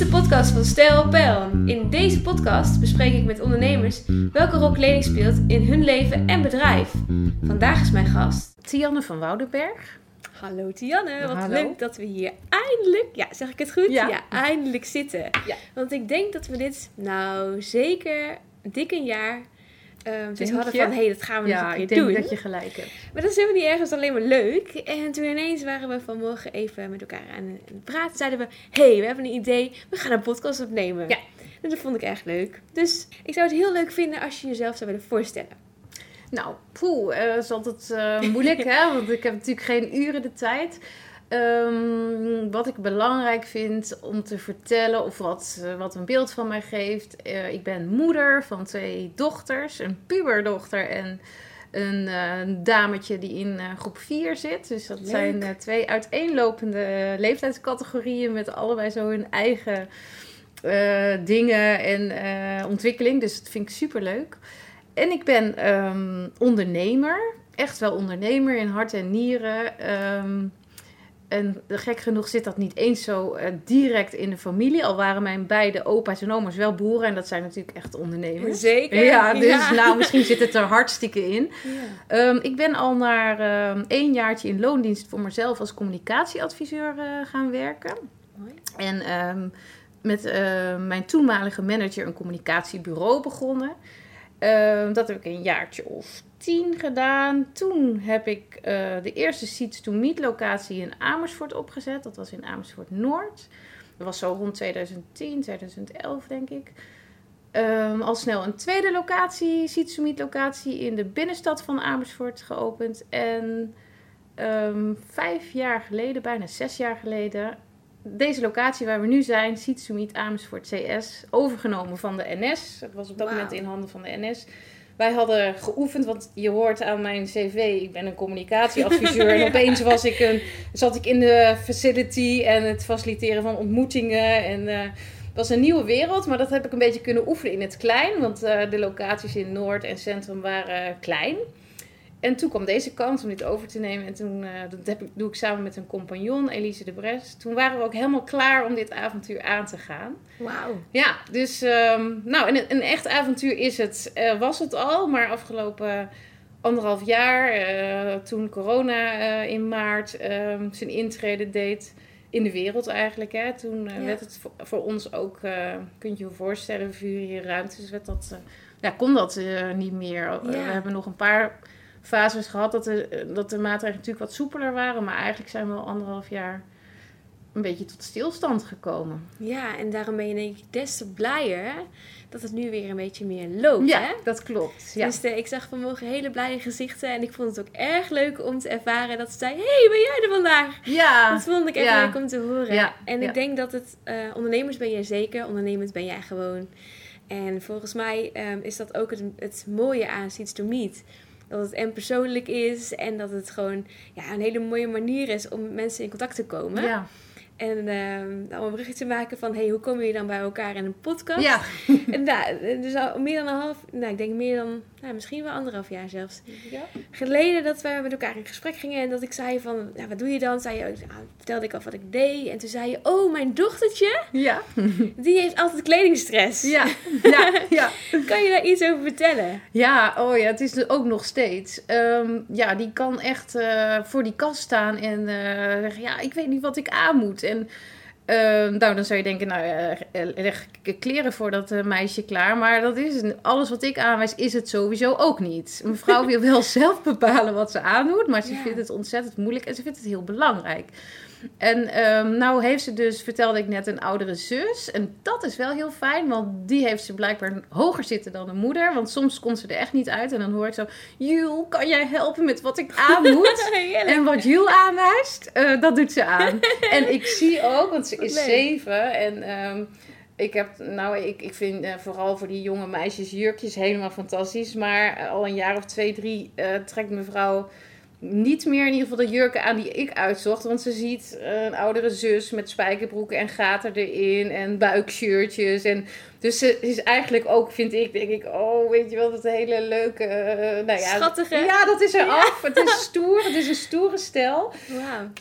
de podcast van Stijl Pijl. In deze podcast bespreek ik met ondernemers welke rol kleding speelt in hun leven en bedrijf. Vandaag is mijn gast Tianne van Woudenberg. Hallo Tianne, wat Hallo. leuk dat we hier eindelijk, ja zeg ik het goed? Ja. eindelijk zitten. Ja. Want ik denk dat we dit nou zeker dik een jaar ehm dus hadden van hé, dat gaan we nog Ja, een keer ik denk doen. dat je gelijk hebt. Maar dat is helemaal niet ergens alleen maar leuk. En toen ineens waren we vanmorgen even met elkaar aan het praten. Zeiden we, hé, hey, we hebben een idee. We gaan een podcast opnemen. Ja. En dat vond ik echt leuk. Dus ik zou het heel leuk vinden als je jezelf zou willen voorstellen. Nou, poeh, eh, is altijd eh, moeilijk, hè? Want ik heb natuurlijk geen uren de tijd. Ehm, wat ik belangrijk vind om te vertellen, of wat, eh, wat een beeld van mij geeft. eh, ik ben moeder van twee dochters, een puberdochter en een eh, dametje die in groep 4 zit. Dus dat Leuk. zijn twee uiteenlopende leeftijdscategorieën met allebei zo hun eigen dingen en ontwikkeling. Dus dat vind ik super leuk. En ik ben ehm, ondernemer. Echt wel ondernemer in hart en nieren. Ehm, en gek genoeg zit dat niet eens zo eh, direct in de familie. Al waren mijn beide opa's en oma's wel boeren. En dat zijn natuurlijk echt ondernemers. Zeker. Ja, dus nou, misschien zit het er hartstikke in. Ja. Ehm, ik ben al na ehm één jaartje in loondienst voor mezelf als communicatieadviseur eh, gaan werken. Mooi. En ehm, met mijn toenmalige manager een communicatiebureau begonnen. Dat heb ik een jaartje of tien gedaan. Toen heb ik eh, de eerste Seeds to Meet locatie in Amersfoort opgezet. Dat was in Amersfoort Noord. Dat was zo rond 2010, 2011 denk ik. Ehm, al snel een tweede locatie, Seeds to Meet locatie in de binnenstad van Amersfoort geopend. En ehm, vijf jaar geleden, bijna zes jaar geleden, deze locatie waar we nu zijn, Seeds to Meet Amersfoort CS, overgenomen van de NS. Dat was op dat moment in handen van de NS. Wij hadden geoefend, want je hoort aan mijn cv, ik ben een communicatieadviseur. En opeens was ik een, zat ik in de facility en het faciliteren van ontmoetingen. En eh, het was een nieuwe wereld, maar dat heb ik een beetje kunnen oefenen in het klein. Want eh, de locaties in Noord en Centrum waren klein. En toen kwam deze kans om dit over te nemen. En toen eh, dat heb ik, doe ik samen met een compagnon, Elise de Bres. Toen waren we ook helemaal klaar om dit avontuur aan te gaan. Wauw. Ja, dus ehm, nou, een, een echt avontuur is het, eh, was het al. Maar afgelopen anderhalf jaar, eh, toen corona in maart ehm, zijn intrede deed in de wereld eigenlijk. Hè, toen Ja. werd het voor, voor ons ook, kunt je je voorstellen, vuren hier ruimtes. Werd dat, ja, kon dat niet meer. Ja. We hebben nog een paar fases gehad dat de, dat de maatregelen natuurlijk wat soepeler waren. Maar eigenlijk zijn we al anderhalf jaar een beetje tot stilstand gekomen. Ja, en daarom ben je denk ik des te blijer dat het nu weer een beetje meer loopt, Ja, hè? dat klopt. Ja. Dus eh, ik zag vanmorgen hele blije gezichten en ik vond het ook erg leuk om te ervaren dat ze zei, hey, ben jij er vandaag? ja. Dat vond ik echt Ja. leuk om te horen. Ja, En ik denk dat het, eh, ondernemers ben jij zeker, ondernemend ben jij gewoon. En volgens mij ehm, is dat ook het, het mooie aan Seeds to Meet. Dat het en persoonlijk is en dat het gewoon ja, een hele mooie manier is om mensen in contact te komen. Ja. En ehm, om een bruggetje te maken van, hey, hoe komen jullie dan bij elkaar in een podcast? Ja. En nou, dus al meer dan een half, nou ik denk meer dan, nou, misschien wel anderhalf jaar zelfs Ja. geleden dat wij met elkaar in gesprek gingen en dat ik zei van, nou, wat doe je dan? Zei je, nou, vertelde ik al wat ik deed en toen zei je, oh, mijn dochtertje, Ja. die heeft altijd kledingstress. Ja. Ja. Ja. Kan je daar iets over vertellen? Ja, oh ja, het is er ook nog steeds. Ehm, ja, die kan echt eh, voor die kast staan en eh, zeggen, ja, ik weet niet wat ik aan moet. En ehm, nou, dan zou je denken, nou, eh, leg ik kleren voor dat eh, meisje klaar. Maar dat is alles wat ik aanwijs, is het sowieso ook niet. Een vrouw wil wel zelf bepalen wat ze aandoet, maar ze Ja. vindt het ontzettend moeilijk en ze vindt het heel belangrijk. En ehm, nou heeft ze dus, vertelde ik net, een oudere zus. En dat is wel heel fijn, want die heeft ze blijkbaar hoger zitten dan de moeder. Want soms komt ze er echt niet uit. En dan hoor ik zo, Jul, kan jij helpen met wat ik aan moet? En wat Jul aanwijst, eh, dat doet ze aan. en ik zie ook, want ze is leuk. zeven. En ehm, ik heb, nou, ik, ik vind eh, vooral voor die jonge meisjes jurkjes helemaal fantastisch. Maar eh, al een jaar of twee, drie eh, trekt mevrouw niet meer in ieder geval de jurken aan die ik uitzocht. Want ze ziet een oudere zus met spijkerbroeken en gaten erin en buikshirtjes. En, dus ze is eigenlijk ook, vind ik, denk ik, oh, weet je wel, dat hele leuke... Uh, nou ja, Schattige. Ja, dat is er af. Het is stoer, het is een stoere stijl.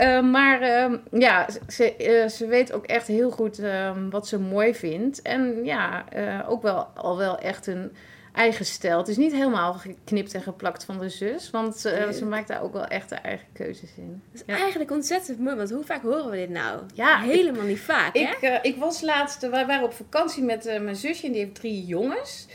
Uh, maar uh, ja, ze, uh, ze weet ook echt heel goed ehm, wat ze mooi vindt. En ja, ook wel al wel echt een eigen stijl. Het is niet helemaal geknipt en geplakt van de zus. Want uh, ze maakt daar ook wel echt de eigen keuzes in. Dat is ja. eigenlijk ontzettend mooi. Want hoe vaak horen we dit nou? Ja, Helemaal niet vaak, ik, hè? Uh, ik was laatst... We waren op vakantie met uh, mijn zusje. En die heeft drie jongens.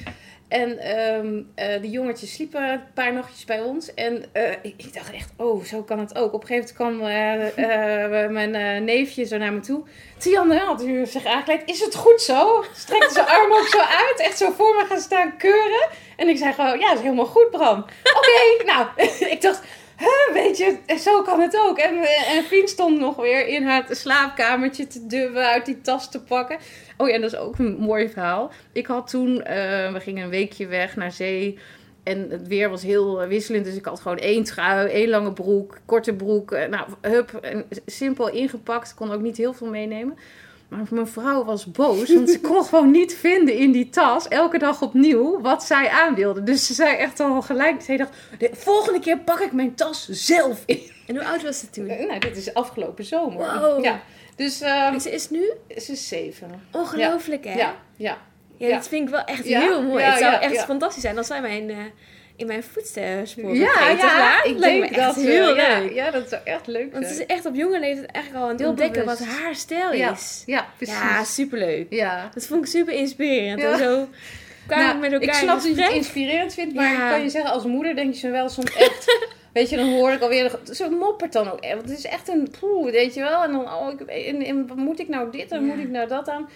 En um, die jongetjes sliepen een paar nachtjes bij ons. En uh, ik, dacht echt, oh, zo kan het ook. Op een gegeven moment kwam uh, mijn neefje zo naar me toe. Tianne had u zich aangekleed. Is het goed zo? Strekte zijn arm ook zo uit. Echt zo voor me gaan staan keuren. En ik zei gewoon, ja, is helemaal goed, Bram. Oké, nou, ik dacht... Weet je, zo kan het ook. En, en Fien stond nog weer in haar slaapkamertje te duwen, uit die tas te pakken. Oh ja, en dat is ook een mooi verhaal. Ik had toen, uh, we gingen een weekje weg naar zee. En het weer was heel wisselend. Dus ik had gewoon één trui, één lange broek, korte broek. Nou, hup, simpel ingepakt. Kon ook niet heel veel meenemen. Maar mijn vrouw was boos, want ze kon gewoon niet vinden in die tas, elke dag opnieuw, wat zij aan wilde. Dus ze zei echt al gelijk, ze dacht, de volgende keer pak ik mijn tas zelf in. En hoe oud was ze toen? Nou, dit is afgelopen zomer. Wow. Ja. Dus, um, ze is nu? Ze is zeven. Ongelooflijk, ja. hè? Ja, ja. Ja, dat vind ik wel echt heel mooi. het zou echt fantastisch zijn als zij mijn... Uh, in mijn voetsporen ja, ja, ik denk me dat heel ja, leuk. Ja, dat zou echt leuk zijn. Want ze is echt op jonge leeftijd eigenlijk al aan het ontdekken wat haar stijl is. Ja, ja precies. Ja, superleuk. Ja. Dat vond ik super inspirerend. En zo kwamen nou, met elkaar Ik snap dat je het inspirerend vindt, maar ja. kan je zeggen, als moeder denk je zo wel soms echt... Weet je, dan hoor ik alweer, zo moppert dan ook. Want het is echt een poeh, weet je wel. En dan, oh, ik, en, en, moet ik nou dit en moet ik nou dat aan?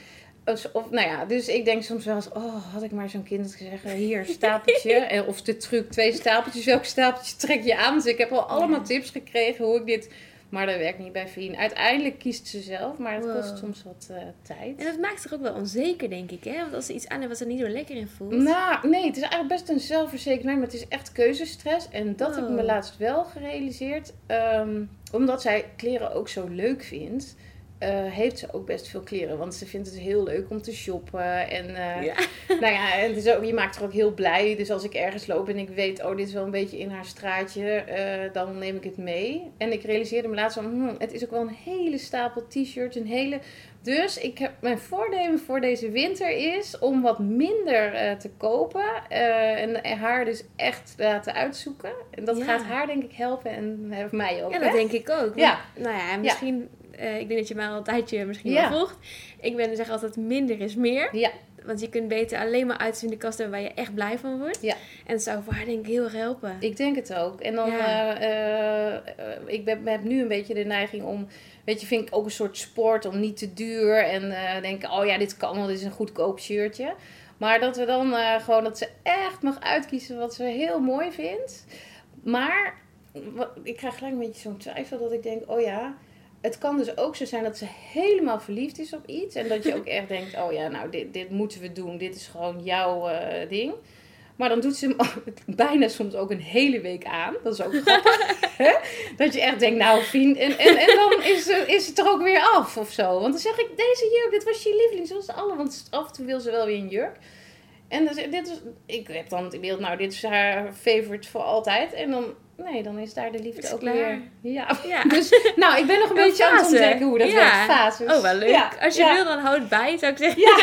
Of, nou ja, dus ik denk soms wel eens, oh, had ik maar zo'n kind zeggen, hier, stapeltje. of de truc, twee stapeltjes, welk stapeltje trek je aan? Dus ik heb al allemaal tips gekregen hoe ik dit... Maar dat werkt niet bij Fien. Uiteindelijk kiest ze zelf, maar het Wow. kost soms wat eh, tijd. En dat maakt zich ook wel onzeker, denk ik, hè? Want als ze iets aan heeft wat ze er niet zo lekker in voelt. Nou, nee, het is eigenlijk best een zelfverzekerd maar het is echt keuzestress. En dat heb ik me laatst wel gerealiseerd. Ehm, omdat zij kleren ook zo leuk vindt, eh, heeft ze ook best veel kleren. Want ze vindt het heel leuk om te shoppen. En eh, Ja. nou ja, en het is ook, je maakt haar ook heel blij. Dus als ik ergens loop en ik weet, oh, dit is wel een beetje in haar straatje, eh, dan neem ik het mee. En ik realiseerde me laatst van, hmm, het is ook wel een hele stapel t-shirts, een hele... Dus ik heb, mijn voornemen voor deze winter is om wat minder te kopen. en haar dus echt laten uitzoeken. En dat Ja. gaat haar denk ik helpen en mij ook. Ja, hè? dat denk ik ook. Ja. Nou ja, misschien... eh, ik denk dat je mij al een tijdje misschien Ja. wel volgt. Ik ben zeg altijd minder is meer. Ja. Want je kunt beter alleen maar uit in de kast hebben waar je echt blij van wordt. Ja. En het zou voor haar denk ik heel erg helpen. Ik denk het ook. En dan, Ja. eh, eh, ik ben, heb nu een beetje de neiging om, weet je, vind ik ook een soort sport om niet te duur. En denken, oh ja, dit kan wel, dit is een goedkoop shirtje. Maar dat we dan gewoon, dat ze echt mag uitkiezen wat ze heel mooi vindt. Maar ik krijg gelijk een beetje zo'n twijfel dat ik denk, oh ja, het kan dus ook zo zijn dat ze helemaal verliefd is op iets. En dat je ook echt denkt, oh ja, nou, dit, dit moeten we doen. Dit is gewoon jouw eh, ding. Maar dan doet ze hem bijna soms ook een hele week aan. Dat is ook grappig. hè? Dat je echt denkt, nou, Fien. En, en, en dan is, eh, is het er ook weer af of zo. Want dan zeg ik, deze jurk, dit was je lieveling. Zoals alle. Want af en toe wil ze wel weer een jurk. En dus, dit is, ik heb dan het beeld, nou, dit is haar favorite voor altijd. En dan, nee, dan is daar de liefde Is ook klaar. weer. Ja. Ja. Dus, nou, ik ben nog een beetje aan het ontdekken hoe dat Ja. werkt. Fases. Oh, wel leuk. Ja, Als je wil, dan houd het bij, zou ik zeggen. Ja,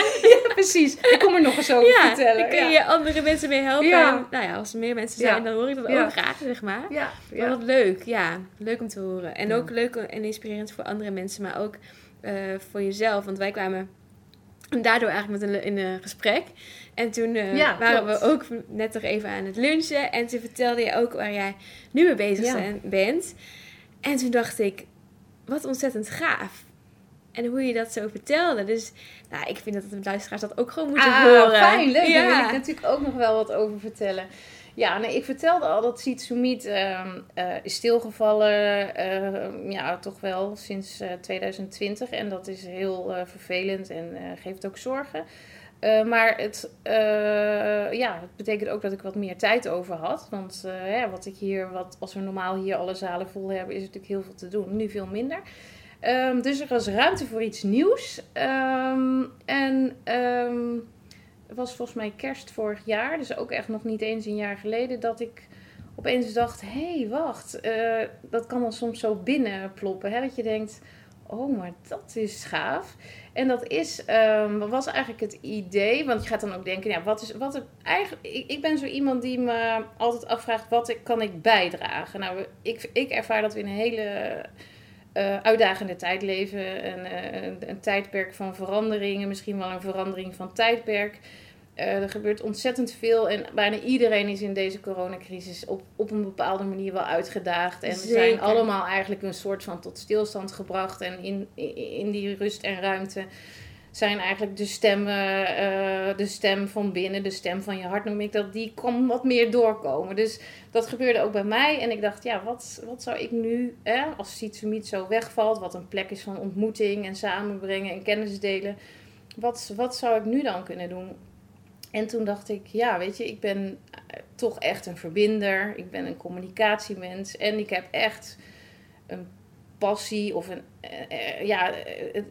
precies. Ik kom er nog eens over Ja, vertellen. dan kun je andere mensen mee helpen. En, nou ja, als er meer mensen zijn, dan hoor ik dat ook graag, zeg maar. Ja, Maar wat leuk, ja. Leuk om te horen. En ook leuk en inspirerend voor andere mensen, maar ook eh, voor jezelf. Want wij kwamen daardoor eigenlijk met een, in een gesprek. En toen eh, Ja, waren we ook net nog even aan het lunchen. En toen vertelde je ook waar jij nu mee bezig Ja. zijn, bent. En toen dacht ik, wat ontzettend gaaf. En hoe je dat zo vertelde. Dus nou, ik vind dat de luisteraars dat ook gewoon moeten Ah, horen. fijn, leuk. Daar wil Ja. ik natuurlijk ook nog wel wat over vertellen. Ja, nee, ik vertelde al dat Siet Soumit ehm, eh, is stilgevallen. ehm, ja, toch wel sinds eh, 2020. En dat is heel eh, vervelend en eh, geeft ook zorgen. Eh, maar het, eh, ja, het betekent ook dat ik wat meer tijd over had. Want uh, wat ik hier, wat, als we normaal hier alle zalen vol hebben, is natuurlijk heel veel te doen. Nu veel minder. Um, dus er was ruimte voor iets nieuws. Um, en um, het was volgens mij kerst vorig jaar, dus ook echt nog niet eens een jaar geleden, dat ik opeens dacht: hé, hey, wacht, uh, dat kan dan soms zo binnenploppen. Hè? Dat je denkt: oh, maar dat is gaaf. En dat is, um, wat was eigenlijk het idee? Want je gaat dan ook denken, ja, wat is, wat eigenlijk, ik, ik ben zo iemand die me altijd afvraagt, wat ik, kan ik bijdragen? Nou, ik, ik ervaar dat we in een hele uh, uitdagende tijd leven, en, een, een tijdperk van veranderingen, misschien wel een verandering van tijdperk. Uh, er gebeurt ontzettend veel en bijna iedereen is in deze coronacrisis op, op een bepaalde manier wel uitgedaagd. En we zijn allemaal eigenlijk een soort van tot stilstand gebracht. En in, in die rust en ruimte zijn eigenlijk de stemmen, uh, de stem van binnen, de stem van je hart noem ik dat, die kan wat meer doorkomen. Dus dat gebeurde ook bij mij. En ik dacht, ja, wat, wat zou ik nu, hè, als Sitsumiet zo wegvalt, wat een plek is van ontmoeting en samenbrengen en kennis delen. Wat, wat zou ik nu dan kunnen doen? En toen dacht ik, ja, weet je, ik ben eh, toch echt een verbinder. Ik ben een communicatiemens. En ik heb echt een passie of een. Uh, ja,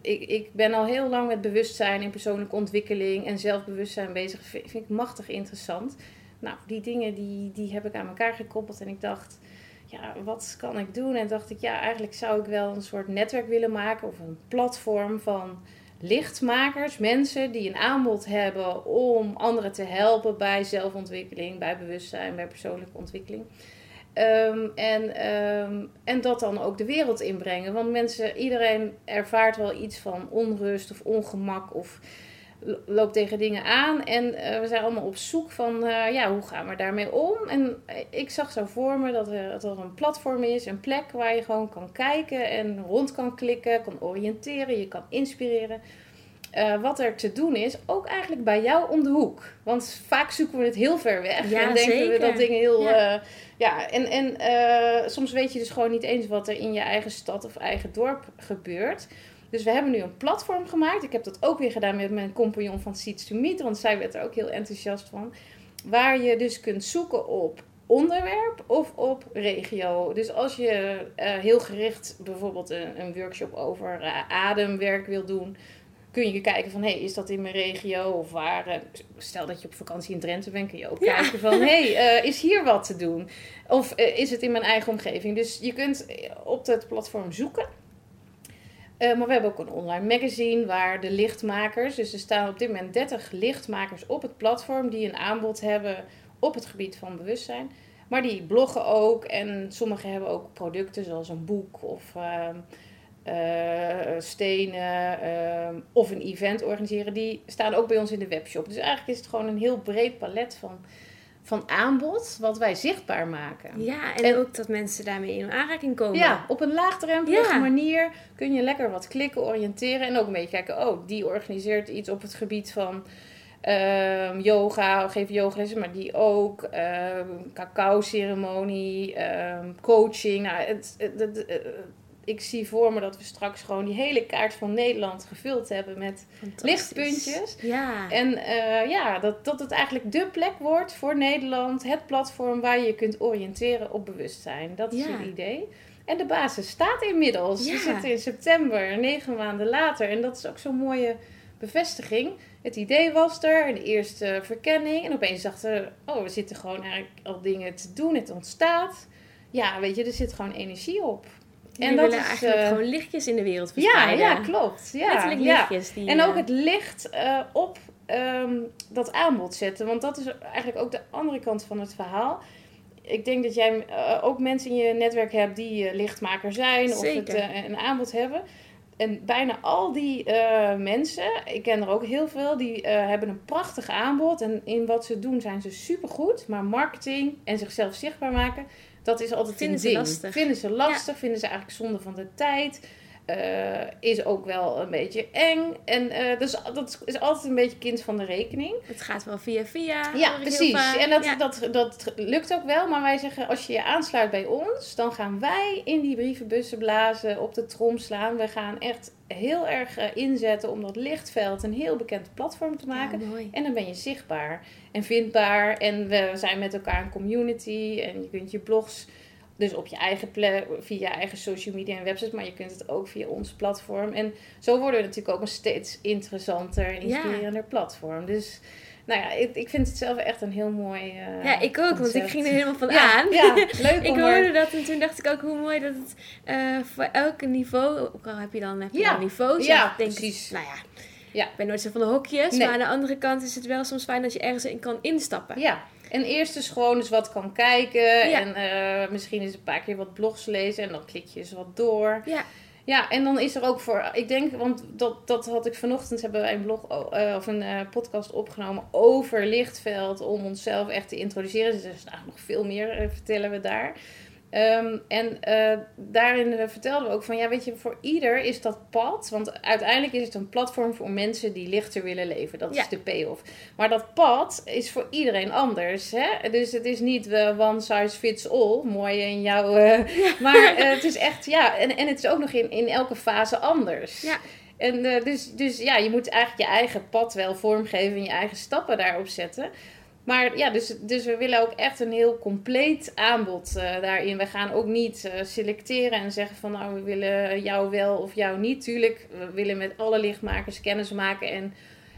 ik, ik ben al heel lang met bewustzijn in persoonlijke ontwikkeling en zelfbewustzijn bezig. Vind, vind ik machtig interessant. Nou, die dingen die, die heb ik aan elkaar gekoppeld. En ik dacht, ja, wat kan ik doen? En dacht ik, ja, eigenlijk zou ik wel een soort netwerk willen maken of een platform van lichtmakers, mensen die een aanbod hebben om anderen te helpen bij zelfontwikkeling, bij bewustzijn, bij persoonlijke ontwikkeling. Um, en, um, en dat dan ook de wereld inbrengen. Want mensen, iedereen ervaart wel iets van onrust of ongemak of loopt tegen dingen aan. En uh, we zijn allemaal op zoek van, uh, ja, hoe gaan we daarmee om? En ik zag zo voor me dat er, dat er een platform is, een plek waar je gewoon kan kijken en rond kan klikken, kan oriënteren, je kan inspireren. Uh, wat er te doen is, ook eigenlijk bij jou om de hoek. Want vaak zoeken we het heel ver weg. Ja, en denken zeker. we dat dingen heel. Ja. Ja, en, en soms weet je dus gewoon niet eens wat er in je eigen stad of eigen dorp gebeurt. Dus we hebben nu een platform gemaakt. Ik heb dat ook weer gedaan met mijn compagnon van Seeds to Meet, want zij werd er ook heel enthousiast van. Waar je dus kunt zoeken op onderwerp of op regio. Dus als je uh, heel gericht bijvoorbeeld een, een workshop over uh, ademwerk wil doen, kun je kijken van, hé, hey, is dat in mijn regio of waar? Uh, stel dat je op vakantie in Drenthe bent, kun je ook Ja. kijken van, hé, hey, is hier wat te doen? Of is het in mijn eigen omgeving? Dus je kunt op het platform zoeken. Uh, maar we hebben ook een online magazine waar de lichtmakers, dus er staan op dit moment 30 lichtmakers op het platform die een aanbod hebben op het gebied van bewustzijn. Maar die bloggen ook en sommigen hebben ook producten zoals een boek of uh, stenen of een event organiseren. Die staan ook bij ons in de webshop. Dus eigenlijk is het gewoon een heel breed palet van, van aanbod wat wij zichtbaar maken. Ja, en, en, ook dat mensen daarmee in aanraking komen. Ja, op een laagdrempelige Ja. manier kun je lekker wat klikken, oriënteren en ook een beetje kijken, oh, die organiseert iets op het gebied van ehm yoga, geef yogalessen, maar die ook, ehm cacao-ceremonie, ehm, coaching. Nou, het, het, het- het- ik zie voor me dat we straks gewoon die hele kaart van Nederland gevuld hebben met lichtpuntjes. Ja. En eh, ja, dat, dat het eigenlijk de plek wordt voor Nederland. Het platform waar je je kunt oriënteren op bewustzijn. Dat is Ja. het idee. En de basis staat inmiddels. Ja. We zitten in september, negen maanden later. En dat is ook zo'n mooie bevestiging. Het idee was er, een eerste verkenning. En opeens dachten we, oh, we zitten gewoon eigenlijk al dingen te doen. Het ontstaat. Ja, weet je, er zit gewoon energie op. en dat willen is, eigenlijk eh, gewoon lichtjes in de wereld Ja, verspreiden. ja, klopt. Ja, Letterlijk ja. lichtjes. Die, En ook eh, het licht eh, op ehm, dat aanbod zetten. Want dat is eigenlijk ook de andere kant van het verhaal. Ik denk dat jij ook mensen in je netwerk hebt die lichtmaker zijn of het, een aanbod hebben. En bijna al die mensen, ik ken er ook heel veel, die hebben een prachtig aanbod. En in wat ze doen zijn ze supergoed. Maar marketing en zichzelf zichtbaar maken, dat is altijd Vinden een ze lastig. Vinden ze lastig, vinden ze eigenlijk zonde van de tijd. eh, is ook wel een beetje eng. En dus dat is altijd een beetje kind van de rekening. Het gaat wel via via. Ja, precies. En dat, Ja. dat, dat lukt ook wel. Maar wij zeggen, als je je aansluit bij ons, dan gaan wij in die brievenbussen blazen, op de trom slaan. We gaan echt heel erg eh, inzetten om dat lichtveld een heel bekend platform te maken. Ja. En dan ben je zichtbaar en vindbaar. En we zijn met elkaar een community. En je kunt je blogs dus op je eigen plek, via je eigen social media en websites. Maar je kunt het ook via ons platform. En zo worden we natuurlijk ook een steeds interessanter Ja. inspirerender platform. Dus nou ja, ik, ik vind het zelf echt een heel mooi eh, Ja, ik ook, want ik ging er helemaal van ja, aan. Ja, leuk Ik hoorde er- dat en toen dacht ik ook hoe mooi dat het eh, voor elk niveau, ook al heb je dan, heb je Ja. niveaus. Ja, ik denk, precies. Nou ja, Ja. ik ben nooit zo van de hokjes, Nee. maar aan de andere kant is het wel soms fijn dat je ergens in kan instappen. Ja, en eerst dus gewoon eens wat kan kijken. Ja. En eh, misschien eens een paar keer wat blogs lezen. En dan klik je eens wat door. Ja. Ja, en dan is er ook voor, ik denk, want dat, dat had ik vanochtend, hebben wij een blog eh, of een eh, podcast opgenomen over lichtveld, om onszelf echt te introduceren. Dus er is nog veel meer, eh, vertellen we daar. Ehm, en eh, daarin eh, vertelden we ook van, ja, weet je, voor ieder is dat pad, want uiteindelijk is het een platform voor mensen die lichter willen leven. Dat Ja. is de payoff. Maar dat pad is voor iedereen anders. Hè? Dus het is niet eh, one size fits all, mooi in jouw. maar het is echt, ja, en, en het is ook nog in, in elke fase anders. Ja. En dus, dus ja, je moet eigenlijk je eigen pad wel vormgeven en je eigen stappen daarop zetten. Maar ja, dus, dus we willen ook echt een heel compleet aanbod eh, daarin. We gaan ook niet eh, selecteren en zeggen van nou, we willen jou wel of jou niet. Tuurlijk, we willen met alle lichtmakers kennis maken en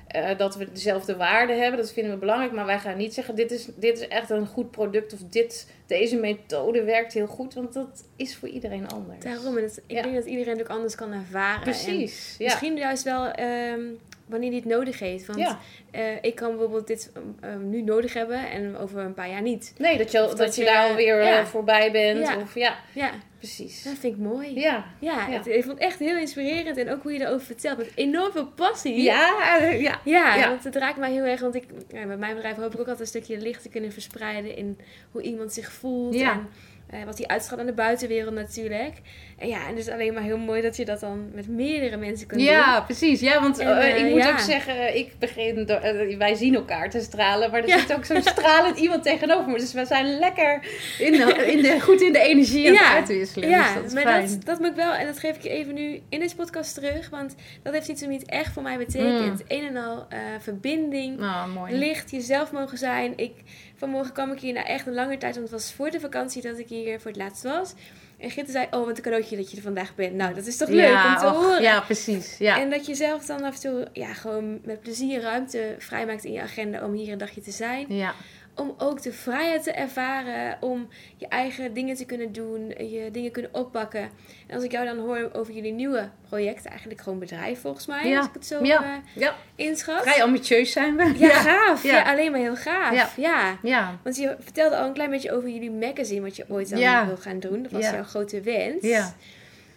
eh, dat we dezelfde waarde hebben. Dat vinden we belangrijk. Maar wij gaan niet zeggen dit is, dit is echt een goed product of dit, deze methode werkt heel goed. Want dat is voor iedereen anders. Daarom, en het, ik Ja. denk dat iedereen het ook anders kan ervaren. En Precies. Ja. Misschien juist wel ehm, wanneer hij het nodig heeft. Want ja. eh, ik kan bijvoorbeeld dit ehm, nu nodig hebben en over een paar jaar niet. Nee, dat je, dat dat je daar alweer eh, ja. voorbij bent. Ja. Of, ja, Ja, precies. dat vind ik mooi. Ja. Ja. Het, ik vond het echt heel inspirerend en ook hoe je erover vertelt. Met enorm veel passie. Ja, eh, ja. Ja, want het raakt mij heel erg. Want ik, met mijn bedrijf hoop ik ook altijd een stukje licht te kunnen verspreiden in hoe iemand zich voelt. En eh, wat hij uitstraalt aan de buitenwereld natuurlijk. En ja, en het is alleen maar heel mooi dat je dat dan met meerdere mensen kunt doen. Ja, precies. Ja, want En, eh, eh, ik moet ja. ook zeggen, ik begin door, eh, wij zien elkaar te stralen, maar er Ja. zit ook zo'n stralend iemand tegenover me. Dus we zijn lekker in de, in de, goed in de energie en Ja. het uitwisselen. Ja, dus dat is maar fijn. dat, dat moet ik wel, en dat geef ik je even nu in deze podcast terug, want dat heeft iets niet echt voor mij betekend. Een en al eh, verbinding, Nou, mooi. licht, jezelf mogen zijn. Ik, vanmorgen kwam ik hier na echt een lange tijd, want het was voor de vakantie dat ik hier voor het laatst was. En Gitte zei, oh, wat een cadeautje dat je er vandaag bent. Nou, dat is toch leuk ja, om te och, horen. Ja, precies. Ja. En dat je zelf dan af en toe ja, gewoon met plezier ruimte vrijmaakt in je agenda om hier een dagje te zijn. ja. Om ook de vrijheid te ervaren, om je eigen dingen te kunnen doen, je dingen kunnen oppakken. En als ik jou dan hoor over jullie nieuwe project, eigenlijk gewoon bedrijf volgens mij, Ja. als ik het zo Ja. eh, ja, inschat. vrij ambitieus zijn we. Ja, gaaf. Ja. Ja. alleen maar heel gaaf. Ja. Ja. Ja. Want je vertelde al een klein beetje over jullie magazine, wat je ooit dan Ja. wil gaan doen. Dat was Ja. jouw grote wens. Ja.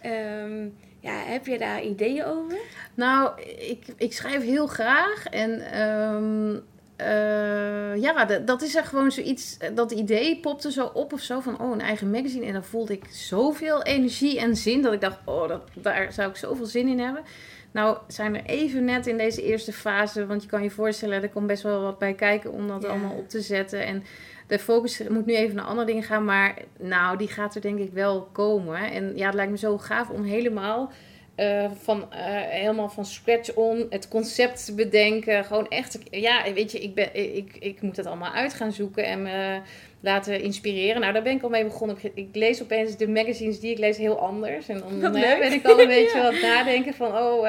Ehm, ja, heb je daar ideeën over? Nou, ik, ik schrijf heel graag. En ehm, eh, ja, dat, dat is er gewoon zoiets. Dat idee popte zo op of zo van oh, een eigen magazine. En dan voelde ik zoveel energie en zin dat ik dacht, oh, dat, daar zou ik zoveel zin in hebben. Nou, zijn er even net in deze eerste fase, want je kan je voorstellen, er komt best wel wat bij kijken om dat Ja. allemaal op te zetten. En de focus moet nu even naar andere dingen gaan, maar nou, die gaat er denk ik wel komen. En ja, het lijkt me zo gaaf om helemaal eh, van, eh, helemaal van scratch on het concept bedenken. Gewoon echt, ja, weet je, ik, ben, ik, ik moet dat allemaal uit gaan zoeken en me laten inspireren. Nou, daar ben ik al mee begonnen. Ik, ik lees opeens de magazines die ik lees heel anders. En dan eh, ben ik al een beetje Ja. wat nadenken van, oh,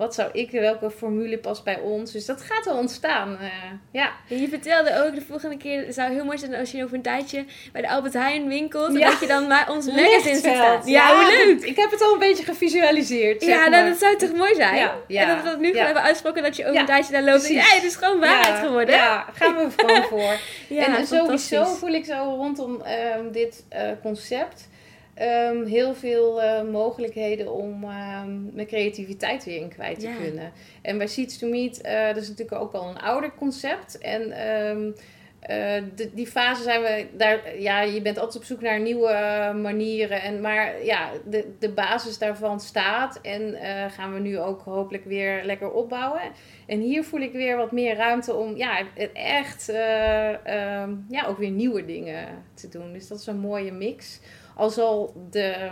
wat zou ik, welke formule past bij ons? Dus dat gaat wel ontstaan. eh, ja. Je vertelde ook de volgende keer, het zou heel mooi zijn als je over een tijdje bij de Albert Heijn winkelt. Ja. dat je dan maar ons magazine Lichtveld. staan. Ja, hoe dat- leuk! ik heb het al een beetje gevisualiseerd. zeg Ja, nou, maar. dat zou toch mooi zijn? Ja, ja, en dat we dat nu ja. gewoon hebben uitgesproken dat je over Ja, een tijdje daar loopt. En ja, het is gewoon waarheid ja, geworden. Ja, gaan we gewoon voor. Ja, en sowieso voel ik zo rondom ehm, dit eh, concept ehm, heel veel eh, mogelijkheden om ehm, mijn creativiteit weer in kwijt te kunnen. En bij Seeds to Meet, eh, dat is natuurlijk ook al een ouder concept. En ehm, eh, de, die fase zijn we daar, ja, je bent altijd op zoek naar nieuwe manieren. En, maar ja, de, de basis daarvan staat. En gaan we nu ook hopelijk weer lekker opbouwen. En hier voel ik weer wat meer ruimte om ja, het echt ja, ook weer nieuwe dingen te doen. Dus dat is een mooie mix. Al zal de,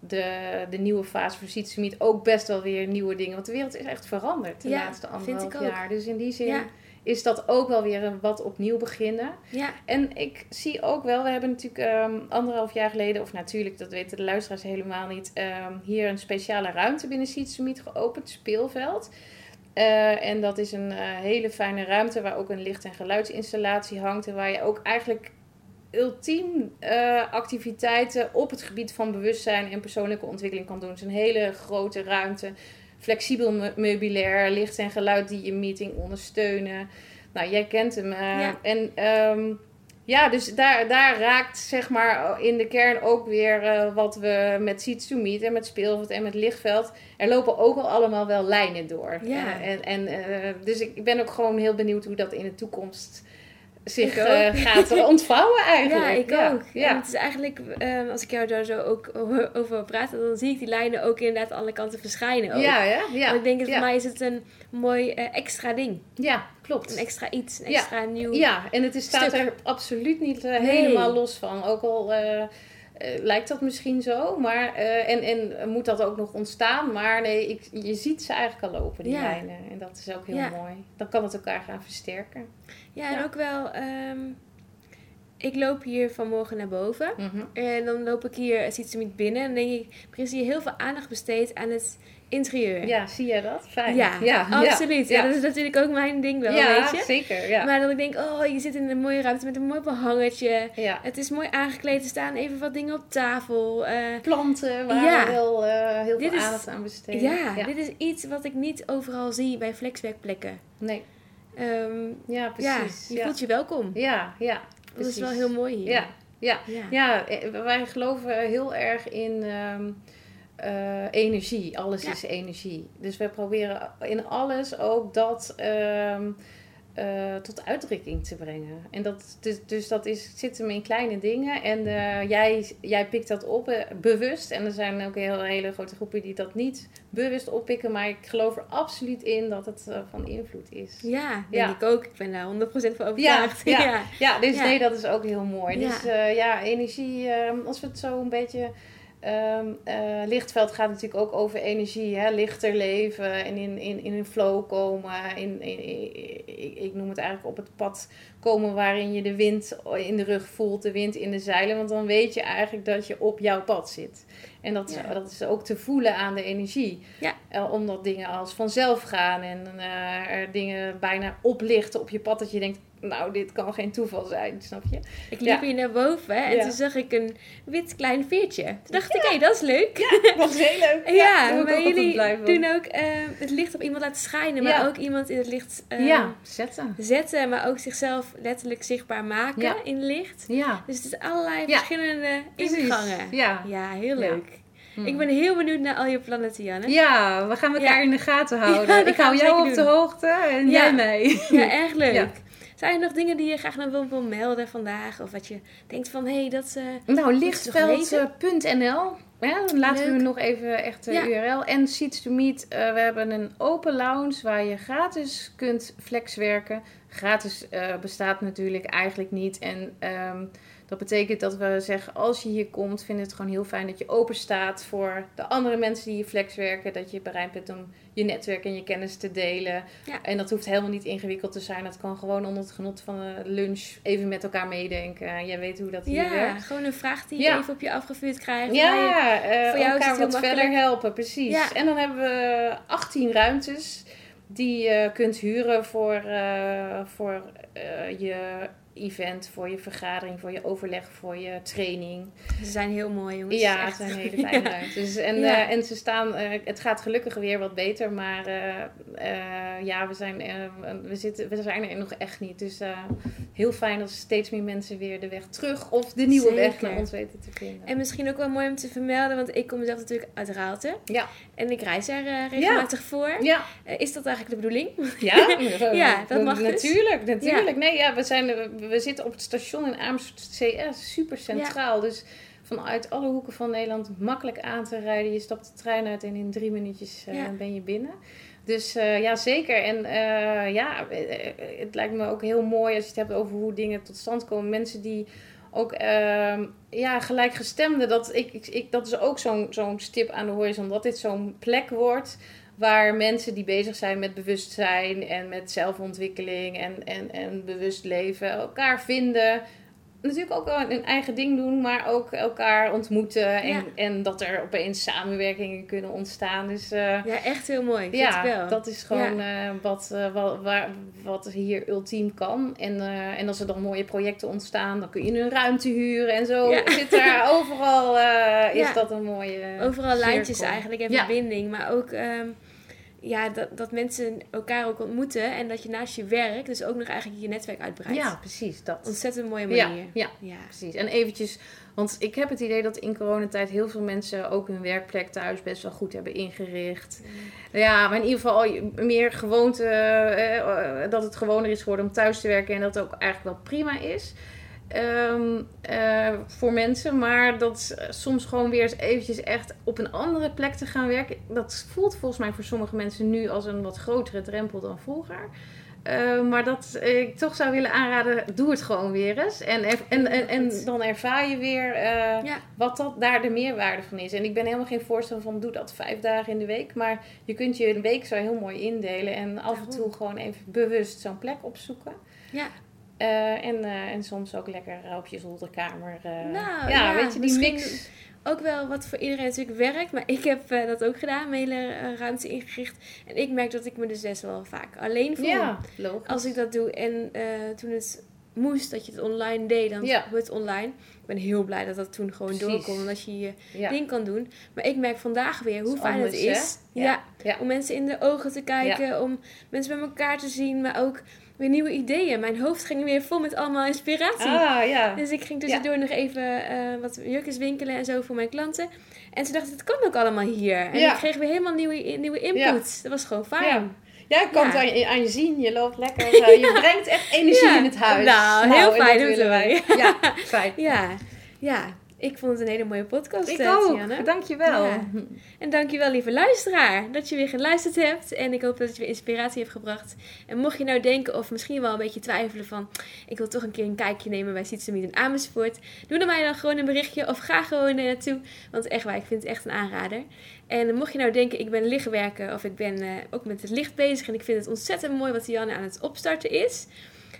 de, de nieuwe fase voor Seed ook best wel weer nieuwe dingen. Want de wereld is echt veranderd de Ja, laatste anderhalf jaar. Dus in die zin Ja. is dat ook wel weer een wat opnieuw beginnen. Ja, En ik zie ook wel, we hebben natuurlijk ehm, anderhalf jaar geleden, of natuurlijk, dat weten de luisteraars helemaal niet, ehm, hier een speciale ruimte binnen Meet geopend, speelveld. Eh, en dat is een eh, hele fijne ruimte waar ook een licht- en geluidsinstallatie hangt. En waar je ook eigenlijk ultiem eh, activiteiten op het gebied van bewustzijn en persoonlijke ontwikkeling kan doen. Het is een hele grote ruimte. Flexibel me- meubilair, licht en geluid die je meeting ondersteunen. Nou, jij kent hem. eh, Ja. En ehm, ja, dus daar, daar raakt zeg maar in de kern ook weer eh, wat we met Seeds to Meet en met speelveld en met lichtveld. Er lopen ook al allemaal wel lijnen door. Ja. En, en, dus ik ben ook gewoon heel benieuwd hoe dat in de toekomst zich eh, gaat ontvouwen eigenlijk. ja ik ook. En Ja. het is eigenlijk, ehm, als ik jou daar zo ook over praten, dan zie ik die lijnen ook inderdaad aan alle kanten verschijnen. Ook. Ja, ja, ja. Want ik denk dat voor mij is het een mooi eh, extra ding. Ja, klopt. Een extra iets, een extra nieuw. Ja, en het is, staat stuk. er absoluut niet eh, Nee. helemaal los van. Ook al eh, lijkt dat misschien zo, maar, eh, en, en moet dat ook nog ontstaan. Maar nee, ik, je ziet ze eigenlijk al lopen, die Ja. lijnen. En dat is ook heel Ja. mooi. Dan kan het elkaar gaan versterken. Ja, en ook wel, ehm, ik loop hier vanmorgen naar boven. Mhm. En dan loop ik hier, het ziet ze niet binnen. En dan denk ik, er is hier heel veel aandacht besteed aan het interieur. Ja, zie jij dat? Fijn. Ja, ja absoluut. Ja. Ja, dat is natuurlijk ook mijn ding wel, Ja, weet je. zeker. Ja. Maar dat ik denk, oh, je zit in een mooie ruimte met een mooi behangertje. ja. Het is mooi aangekleed. Er staan even wat dingen op tafel. Eh, Planten waar Ja. we heel, eh, heel Dit veel is- aandacht aan besteden. ja, dit is iets wat ik niet overal zie bij flexwerkplekken. Nee, Ehm, ja, precies. je voelt je welkom. ja, ja, Dat is wel precies. heel mooi hier. Ja, ja. ja. Ja, eh, wij geloven heel erg in ehm, eh, energie. Alles Ja. is energie. Dus wij proberen in alles ook dat ehm, eh, tot uitdrukking te brengen. En dat, dus, dus dat is, zit hem in kleine dingen. En eh, jij, jij pikt dat op bewust. En er zijn ook heel, hele grote groepen die dat niet bewust oppikken. Maar ik geloof er absoluut in dat het van invloed is. Ja, denk Ja. ik ook. Ik ben daar 100% van overtuigd. ja. ja. Ja, dus nee, dat is ook heel mooi. Ja. Dus ja, energie, ehm, als we het zo een beetje... eh, lichtveld gaat natuurlijk ook over energie, hè? lichter leven en in, in, in een flow komen. In, in, in- ik, noem het eigenlijk op het pad komen waarin je de wind in de rug voelt, de wind in de zeilen. Want dan weet je eigenlijk dat je op jouw pad zit. En dat, Ja. dat is ook te voelen aan de energie. Ja. Eh, omdat dingen als vanzelf gaan en eh, er dingen bijna oplichten op je pad. Dat je denkt, nou, dit kan geen toeval zijn, snap je? Ik liep Ja. hier naar boven en Ja. toen zag ik een wit klein veertje. Toen dacht ik, hé, dat is leuk. Dat is heel leuk. Ja, maar jullie doen ook eh, het licht op iemand laten schijnen, maar Ja. ook iemand in het licht eh, ja, zetten. zetten, maar ook zichzelf letterlijk zichtbaar maken Ja. in licht. Ja, Dus het is allerlei Ja. verschillende precies. ingangen. Ja. Ja, heel Ja. leuk. Hm. Ik ben heel benieuwd naar al je plannen, Tianne. Ja, we gaan elkaar Ja. in de gaten Ja, houden. ik hou jou op de hoogte en Ja. jij mij. Ja, erg leuk. Zijn er nog dingen die je graag nog wil, wil melden vandaag? Of wat je denkt van, hé, hey, dat... eh Nou, lichtveld.nl. Ja, dan laten Leuk. we nog even echt de Ja. URL. En Seeds to Meet. eh, we hebben een open lounge waar je gratis kunt flexwerken. Gratis eh, bestaat natuurlijk eigenlijk niet. En ehm, dat betekent dat we zeggen, als je hier komt, vinden we het gewoon heel fijn dat je open staat voor de andere mensen die hier flexwerken. Dat je bereid bent om je netwerk en je kennis te delen. Ja. En dat hoeft helemaal niet ingewikkeld te zijn. Dat kan gewoon onder het genot van een lunch even met elkaar meedenken. Jij weet hoe dat hier ja, werkt. gewoon een vraag die je Ja. even op je afgevuurd krijgt. je- Ja, eh, voor jou elkaar wat verder helpen, precies. Ja. En dan hebben we 18 ruimtes die je kunt huren voor, eh, voor eh, je event, voor je vergadering, voor je overleg, voor je training. Ze zijn heel mooi, jongens. Ja, het zijn hele fijne ruimtes. Dus, en, Ja. eh, en ze staan, eh, het gaat gelukkig weer wat beter, maar eh, ja, we zijn, we, zitten, we zijn er nog echt niet. Dus heel fijn dat steeds meer mensen weer de weg terug of de nieuwe weg naar ons weten te vinden. En misschien ook wel mooi om te vermelden, want ik kom zelf natuurlijk uit Raalte. Ja. En ik reis er eh, regelmatig voor. Ja, is dat eigenlijk de bedoeling? ja, Ja, dat mag dus. Natuurlijk, natuurlijk. Nee, ja, we, zijn, we, zitten op het station in Amersfoort CS, super centraal. Dus vanuit alle hoeken van Nederland makkelijk aan te rijden. Je stapt de trein uit en in drie minuutjes eh, Ja. ben je binnen. Dus eh, ja, zeker. En eh, ja, het lijkt me ook heel mooi als je het hebt over hoe dingen tot stand komen. Mensen die ook ehm, ja, gelijkgestemden, dat, ik, ik, dat is ook zo'n zo'n stip aan de horizon. Dat dit zo'n plek wordt waar mensen die bezig zijn met bewustzijn en met zelfontwikkeling en, en, en bewust leven elkaar vinden. Natuurlijk ook een eigen ding doen, maar ook elkaar ontmoeten. En, Ja. en dat er opeens samenwerkingen kunnen ontstaan. Dus eh, Ja, echt heel mooi. Ik ja, wel. dat is gewoon eh, wat, eh, wat, waar, wat hier ultiem kan. En, eh, en als er dan mooie projecten ontstaan, dan kun je een ruimte huren en zo. Ja. Zit er overal, eh, is Ja. dat een mooie. Overal lijntjes eigenlijk en Ja. verbinding. Maar ook ehm, ja, dat, dat mensen elkaar ook ontmoeten. En dat je naast je werk dus ook nog eigenlijk je netwerk uitbreidt. Ja, precies. Dat. Ontzettend mooie manier. ja, ja. precies. En eventjes, want ik heb het idee dat in coronatijd heel veel mensen ook hun werkplek thuis best wel goed hebben ingericht. Ja, maar in ieder geval meer gewoonte, eh, eh, dat het gewoner is geworden om thuis te werken en dat het ook eigenlijk wel prima is. Ehm, eh, voor mensen, maar dat eh, soms gewoon weer eens eventjes echt op een andere plek te gaan werken, dat voelt volgens mij voor sommige mensen nu als een wat grotere drempel dan vroeger. Eh, maar dat ik toch zou willen aanraden, doe het gewoon weer eens. En, en, en, en dan ervaar je weer eh, Ja. wat dat, daar de meerwaarde van is. En ik ben helemaal geen voorstander van doe dat vijf dagen in de week. Maar je kunt je een week zo heel mooi indelen. En af en toe gewoon even bewust zo'n plek opzoeken. Ja. Eh, en, eh, en soms ook lekker op je zolderkamer. eh, Nou, ja, ja, weet je, die mix. Ook wel wat voor iedereen natuurlijk werkt. Maar ik heb eh, dat ook gedaan. Mijn hele eh, ruimte ingericht. En ik merk dat ik me dus best wel vaak alleen voel. Ja, logisch. Als ik dat doe. En eh, toen het moest dat je het online deed, dan Ja. het online. Ik ben heel blij dat dat toen gewoon Precies. doorkomt. Omdat je je ja. ding kan doen. Maar ik merk vandaag weer hoe fijn het is. Ja. Ja. Ja. Om mensen in de ogen te kijken. Om mensen bij elkaar te zien. Maar ook weer nieuwe ideeën. Mijn hoofd ging weer vol met allemaal inspiratie. Ah, ja. Dus ik ging tussendoor nog even eh, wat jurkjes winkelen en zo voor mijn klanten. En ze dachten, het kan ook allemaal hier. En Ja. ik kreeg weer helemaal nieuwe, nieuwe input. Dat was gewoon fijn. Ja. Ja, ik kan het aan je, aan je zien. Je loopt lekker. eh, je brengt echt energie in het huis. Nou, heel en fijn, dat willen wij. Ja, fijn. Ja, ja. Ik vond het een hele mooie podcast, Ik eh, ook. Tianne. Dankjewel. Ja. En dankjewel, lieve luisteraar, dat je weer geluisterd hebt. En ik hoop dat het je weer inspiratie heeft gebracht. En mocht je nou denken of misschien wel een beetje twijfelen van... ik wil toch een keer een kijkje nemen bij Sietsemiet in Amersfoort... doe dan mij dan gewoon een berichtje of ga gewoon er naartoe. Want echt waar, ik vind het echt een aanrader. En mocht je nou denken, ik ben lichtwerker of ik ben eh, ook met het licht bezig... en ik vind het ontzettend mooi wat Janne aan het opstarten is...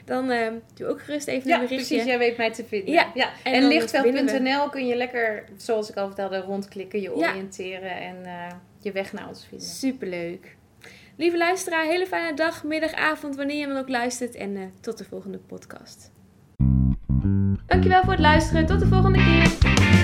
dan eh, doe ook gerust even Ja, een berichtje. precies. Jij weet mij te vinden. Ja, ja. en En, lichtveld.nl kun je lekker, zoals ik al vertelde, rondklikken, je oriënteren en eh, je weg naar ons vinden. Superleuk. Lieve luisteraar, hele fijne dag, middag, avond, wanneer je dan ook luistert. En eh, tot de volgende podcast. Dankjewel voor het luisteren. Tot de volgende keer.